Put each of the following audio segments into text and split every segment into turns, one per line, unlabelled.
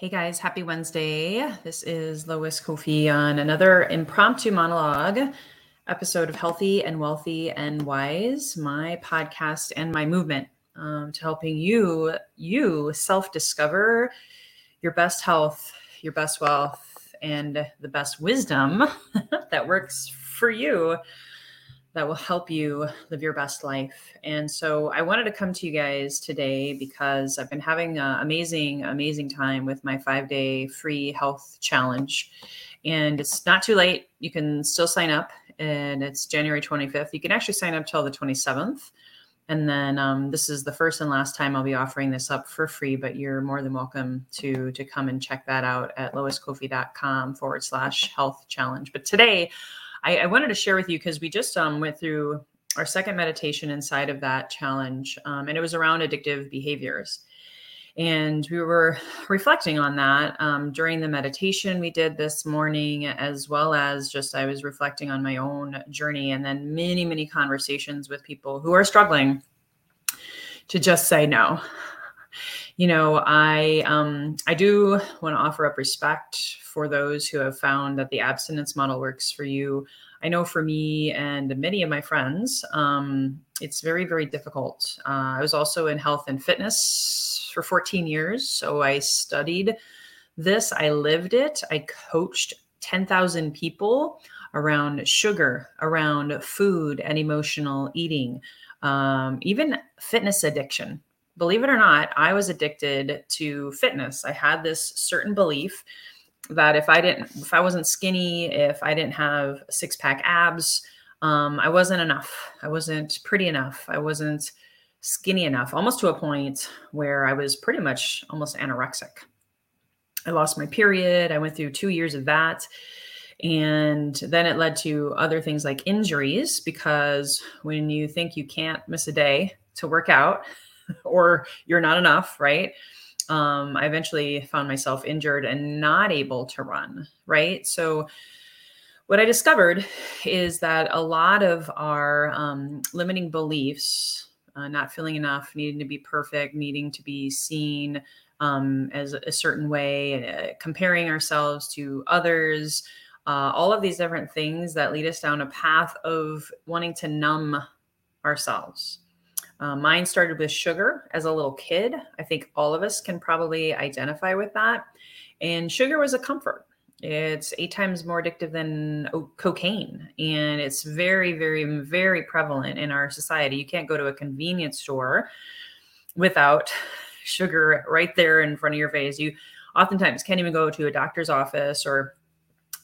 Hey guys, happy Wednesday. This is Lois Kofi on another impromptu monologue episode of Healthy and Wealthy and Wise, my podcast and my movement um, to helping you you self-discover your best health, your best wealth, and the best wisdom that works for you that will help you live your best life. And so I wanted to come to you guys today because I've been having an amazing, amazing time with my five day free health challenge. And it's not too late. You can still sign up, and it's January 25th. You can actually sign up till the 27th. And then um, this is the first and last time I'll be offering this up for free, but you're more than welcome to to come and check that out at loiskofi.com forward slash health challenge. But today I, I wanted to share with you because we just um, went through our second meditation inside of that challenge, um, and it was around addictive behaviors. And we were reflecting on that um, during the meditation we did this morning, as well as just I was reflecting on my own journey, and then many, many conversations with people who are struggling to just say no. You know, I um, I do want to offer up respect for those who have found that the abstinence model works for you. I know for me and many of my friends, um, it's very, very difficult. Uh, I was also in health and fitness for 14 years. So I studied this, I lived it, I coached 10,000 people around sugar, around food and emotional eating, um, even fitness addiction. Believe it or not, I was addicted to fitness. I had this certain belief that if I didn't, if I wasn't skinny, if I didn't have six pack abs, um, I wasn't enough. I wasn't pretty enough. I wasn't skinny enough, almost to a point where I was pretty much almost anorexic. I lost my period. I went through two years of that. And then it led to other things like injuries because when you think you can't miss a day to work out or you're not enough, right? um, I eventually found myself injured and not able to run, right? So, what I discovered is that a lot of our um, limiting beliefs, uh, not feeling enough, needing to be perfect, needing to be seen um, as a certain way, uh, comparing ourselves to others, uh, all of these different things that lead us down a path of wanting to numb ourselves. Uh, mine started with sugar as a little kid. I think all of us can probably identify with that. And sugar was a comfort. It's eight times more addictive than cocaine. And it's very, very, very prevalent in our society. You can't go to a convenience store without sugar right there in front of your face. You oftentimes can't even go to a doctor's office or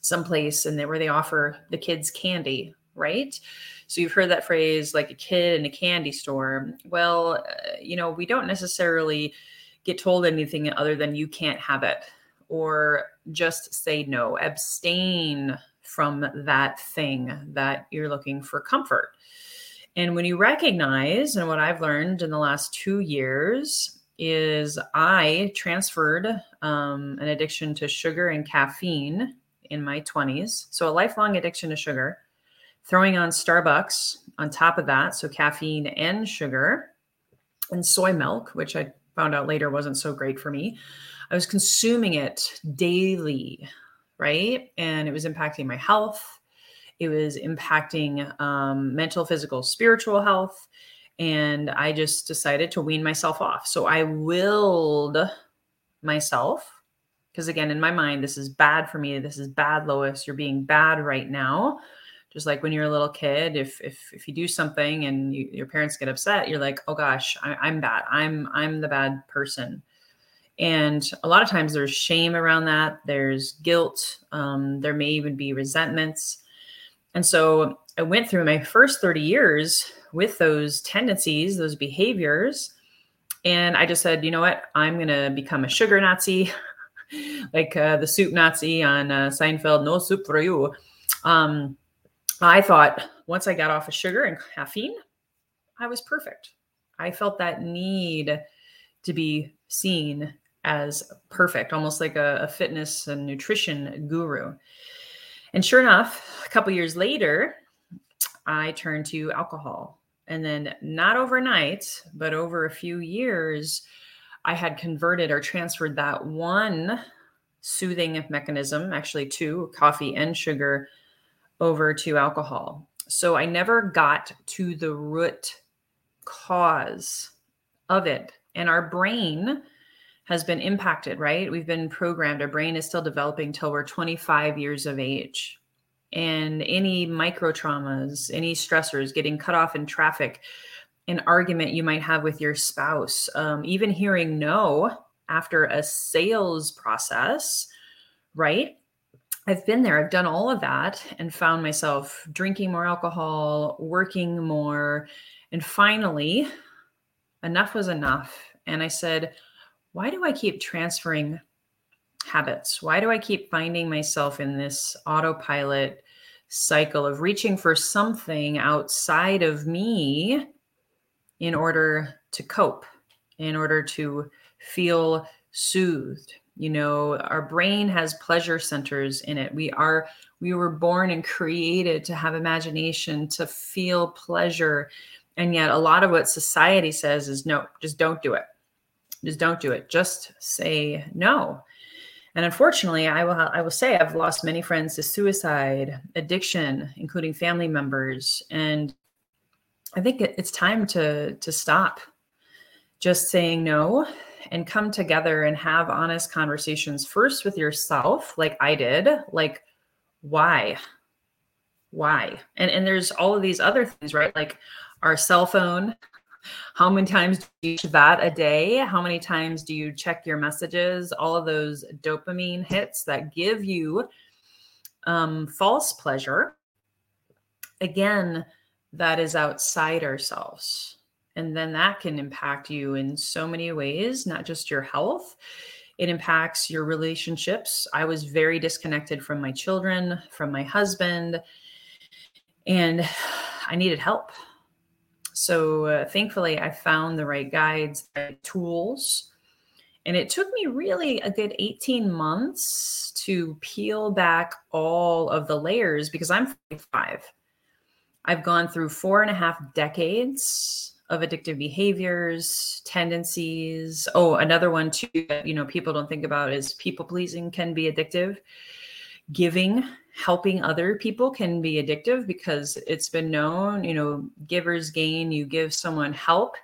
someplace and they, where they offer the kids candy, right? So you've heard that phrase like a kid in a candy store. Well, uh, you know, we don't necessarily get told anything other than you can't have it or just say no, abstain from that thing that you're looking for comfort. And when you recognize, and what I've learned in the last two years is I transferred um, an addiction to sugar and caffeine in my 20s. So a lifelong addiction to sugar throwing on Starbucks on top of that. So caffeine and sugar and soy milk, which I found out later wasn't so great for me. I was consuming it daily, right? And it was impacting my health. It was impacting um, mental, physical, spiritual health. And I just decided to wean myself off. So I willed myself, because again, in my mind, this is bad for me. This is bad, Lois. You're being bad right now just like when you're a little kid if if if you do something and you, your parents get upset you're like oh gosh I, am bad. I'm i'm the bad person. And a lot of times there's shame around that there's guilt um, there may even be resentments. And so i went through my first 30 years with those tendencies those behaviors and i just said you know what? I'm going to become a sugar nazi like uh, the soup nazi on uh, seinfeld no soup for you. Um, I thought once I got off of sugar and caffeine, I was perfect. I felt that need to be seen as perfect, almost like a, a fitness and nutrition guru. And sure enough, a couple years later, I turned to alcohol. And then, not overnight, but over a few years, I had converted or transferred that one soothing mechanism, actually two, coffee and sugar, over to alcohol. So I never got to the root cause of it. And our brain has been impacted, right? We've been programmed. Our brain is still developing till we're 25 years of age. And any micro traumas, any stressors, getting cut off in traffic, an argument you might have with your spouse, um, even hearing no after a sales process, right? I've been there. I've done all of that and found myself drinking more alcohol, working more. And finally, enough was enough. And I said, why do I keep transferring habits? Why do I keep finding myself in this autopilot cycle of reaching for something outside of me in order to cope, in order to feel soothed? You know our brain has pleasure centers in it. We are we were born and created to have imagination to feel pleasure. And yet a lot of what society says is no just don't do it. Just don't do it. Just say no. And unfortunately i will i will say i've lost many friends to suicide addiction including family members. And i think it's time to to stop just saying no and come together and have honest conversations first with yourself like i did like why? Why? And and there's all of these other things right? Like our cell phone how many times do you use that a day? How many times do you check your messages? All of those dopamine hits that give you um, false pleasure. Again that is outside ourselves and then that can impact you in so many ways, not just your health. It impacts your relationships. I was very disconnected from my children, from my husband, and I needed help. So uh, thankfully, I found the right guides, the right tools. And it took me really a good 18 months to peel back all of the layers because I'm 45. I've gone through four and a half decades of addictive behaviors, tendencies. Oh, another one too that you know people don't think about is people pleasing can be addictive. Giving, helping other people can be addictive because it's been known, you know, givers gain, you give someone help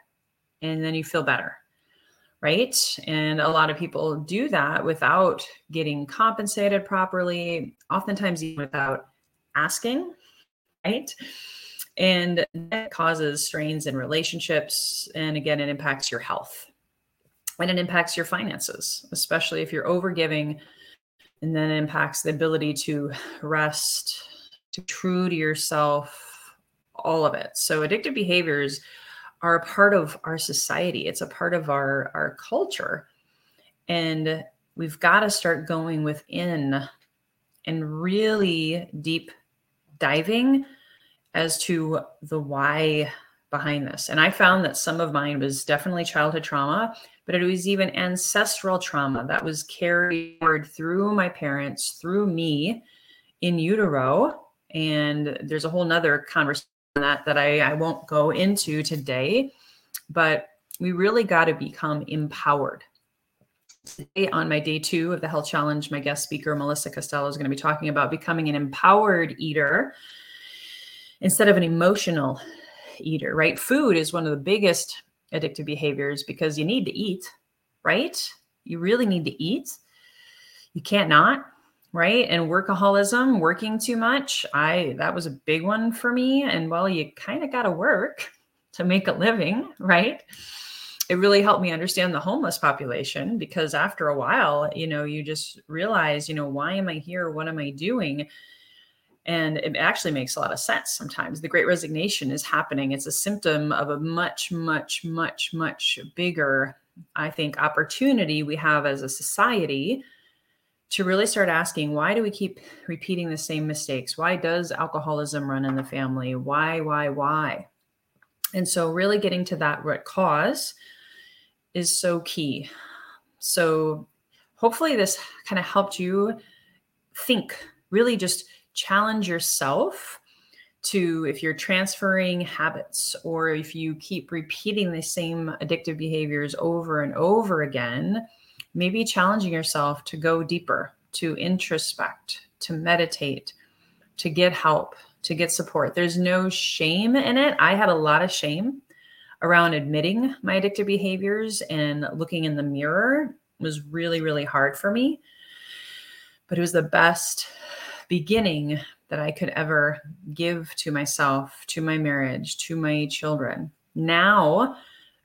and then you feel better. Right? And a lot of people do that without getting compensated properly, oftentimes even without asking, right? And that causes strains in relationships. And again, it impacts your health and it impacts your finances, especially if you're overgiving. And then it impacts the ability to rest, to true to yourself, all of it. So addictive behaviors are a part of our society. It's a part of our, our culture. And we've got to start going within and really deep diving as to the why behind this. And I found that some of mine was definitely childhood trauma, but it was even ancestral trauma that was carried through my parents, through me in utero. And there's a whole nother conversation that that I, I won't go into today, but we really got to become empowered. Today, on my day two of the health challenge, my guest speaker, Melissa Costello, is going to be talking about becoming an empowered eater instead of an emotional eater, right? Food is one of the biggest addictive behaviors because you need to eat, right? You really need to eat. You can't not, right? And workaholism, working too much, I that was a big one for me and well, you kind of got to work to make a living, right? It really helped me understand the homeless population because after a while, you know, you just realize, you know, why am I here? What am I doing? And it actually makes a lot of sense sometimes. The great resignation is happening. It's a symptom of a much, much, much, much bigger, I think, opportunity we have as a society to really start asking why do we keep repeating the same mistakes? Why does alcoholism run in the family? Why, why, why? And so, really getting to that root cause is so key. So, hopefully, this kind of helped you think, really just challenge yourself to if you're transferring habits or if you keep repeating the same addictive behaviors over and over again, maybe challenging yourself to go deeper, to introspect, to meditate, to get help, to get support. There's no shame in it. I had a lot of shame around admitting my addictive behaviors and looking in the mirror was really, really hard for me. But it was the best beginning that I could ever give to myself, to my marriage, to my children. Now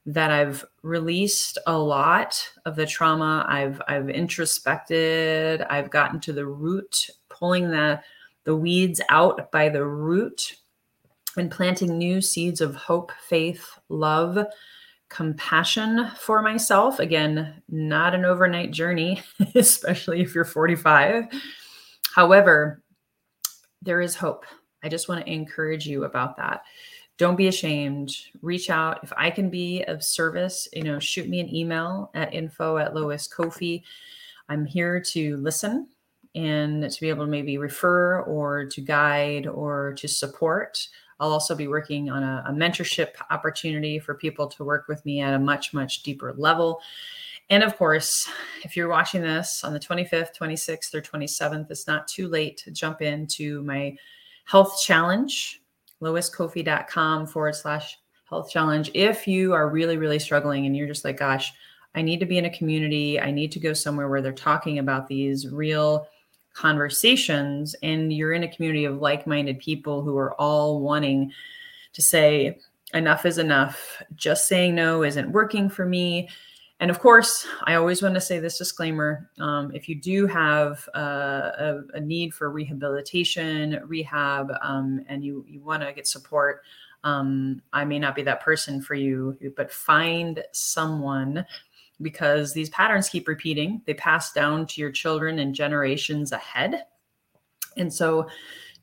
that I've released a lot of the trauma, I've I've introspected, I've gotten to the root, pulling the the weeds out by the root and planting new seeds of hope, faith, love, compassion for myself. Again, not an overnight journey, especially if you're 45. However, there is hope. I just want to encourage you about that. Don't be ashamed. Reach out. If I can be of service, you know, shoot me an email at info at Lois Kofi. I'm here to listen and to be able to maybe refer or to guide or to support. I'll also be working on a, a mentorship opportunity for people to work with me at a much, much deeper level. And of course, if you're watching this on the 25th, 26th, or 27th, it's not too late to jump into my health challenge, loiskofi.com forward slash health challenge. If you are really, really struggling and you're just like, gosh, I need to be in a community, I need to go somewhere where they're talking about these real conversations, and you're in a community of like minded people who are all wanting to say, enough is enough. Just saying no isn't working for me and of course, I always want to say this disclaimer um, if you do have uh, a, a, need for rehabilitation, rehab, um, and you, you want to get support, um, I may not be that person for you, but find someone because these patterns keep repeating. They pass down to your children and generations ahead. And so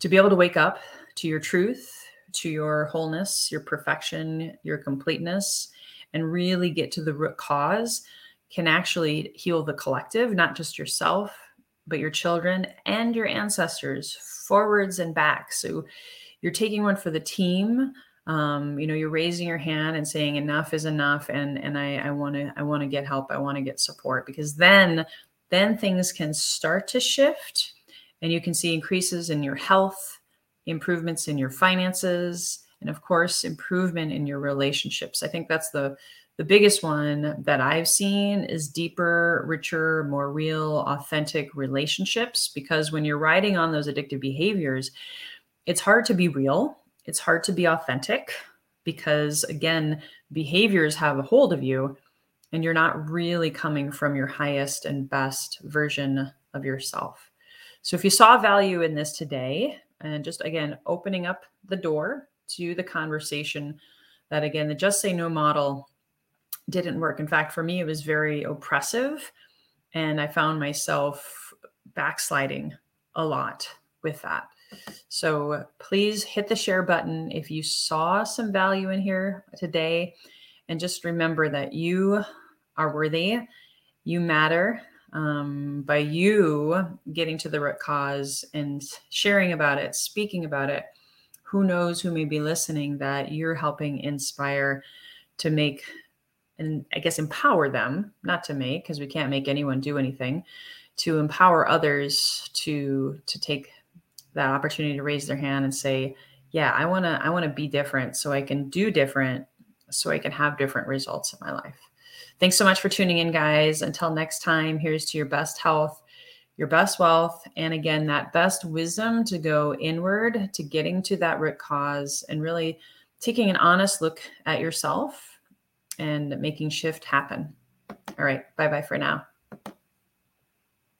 to be able to wake up to your truth, to your wholeness, your perfection, your completeness, and really get to the root cause can actually heal the collective, not just yourself, but your children and your ancestors forwards and back. So you're taking one for the team. Um, you know, you're raising your hand and saying enough is enough. And, and I, want to, I want to get help. I want to get support because then, then things can start to shift and you can see increases in your health, improvements in your finances, and of course improvement in your relationships. I think that's the the biggest one that i've seen is deeper richer more real authentic relationships because when you're riding on those addictive behaviors it's hard to be real it's hard to be authentic because again behaviors have a hold of you and you're not really coming from your highest and best version of yourself. So if you saw value in this today and just again opening up the door to the conversation that again the just say no model didn't work. In fact for me it was very oppressive and i found myself backsliding a lot with that. So please hit the share button if you saw some value in here today and just remember that you are worthy you matter um, by you getting to the root cause and sharing about it speaking about it who knows who may be listening that you're helping inspire to make and I guess empower them, not to make, because we can't make anyone do anything, to empower others to to take that opportunity to raise their hand and say, yeah, I want to I want to be different so I can do different so I can have different results in my life. Thanks so much for tuning in guys. Until next time, here's to your best health your best wealth, and again, that best wisdom to go inward to getting to that root cause and really taking an honest look at yourself and making shift happen. All right. Bye bye for now.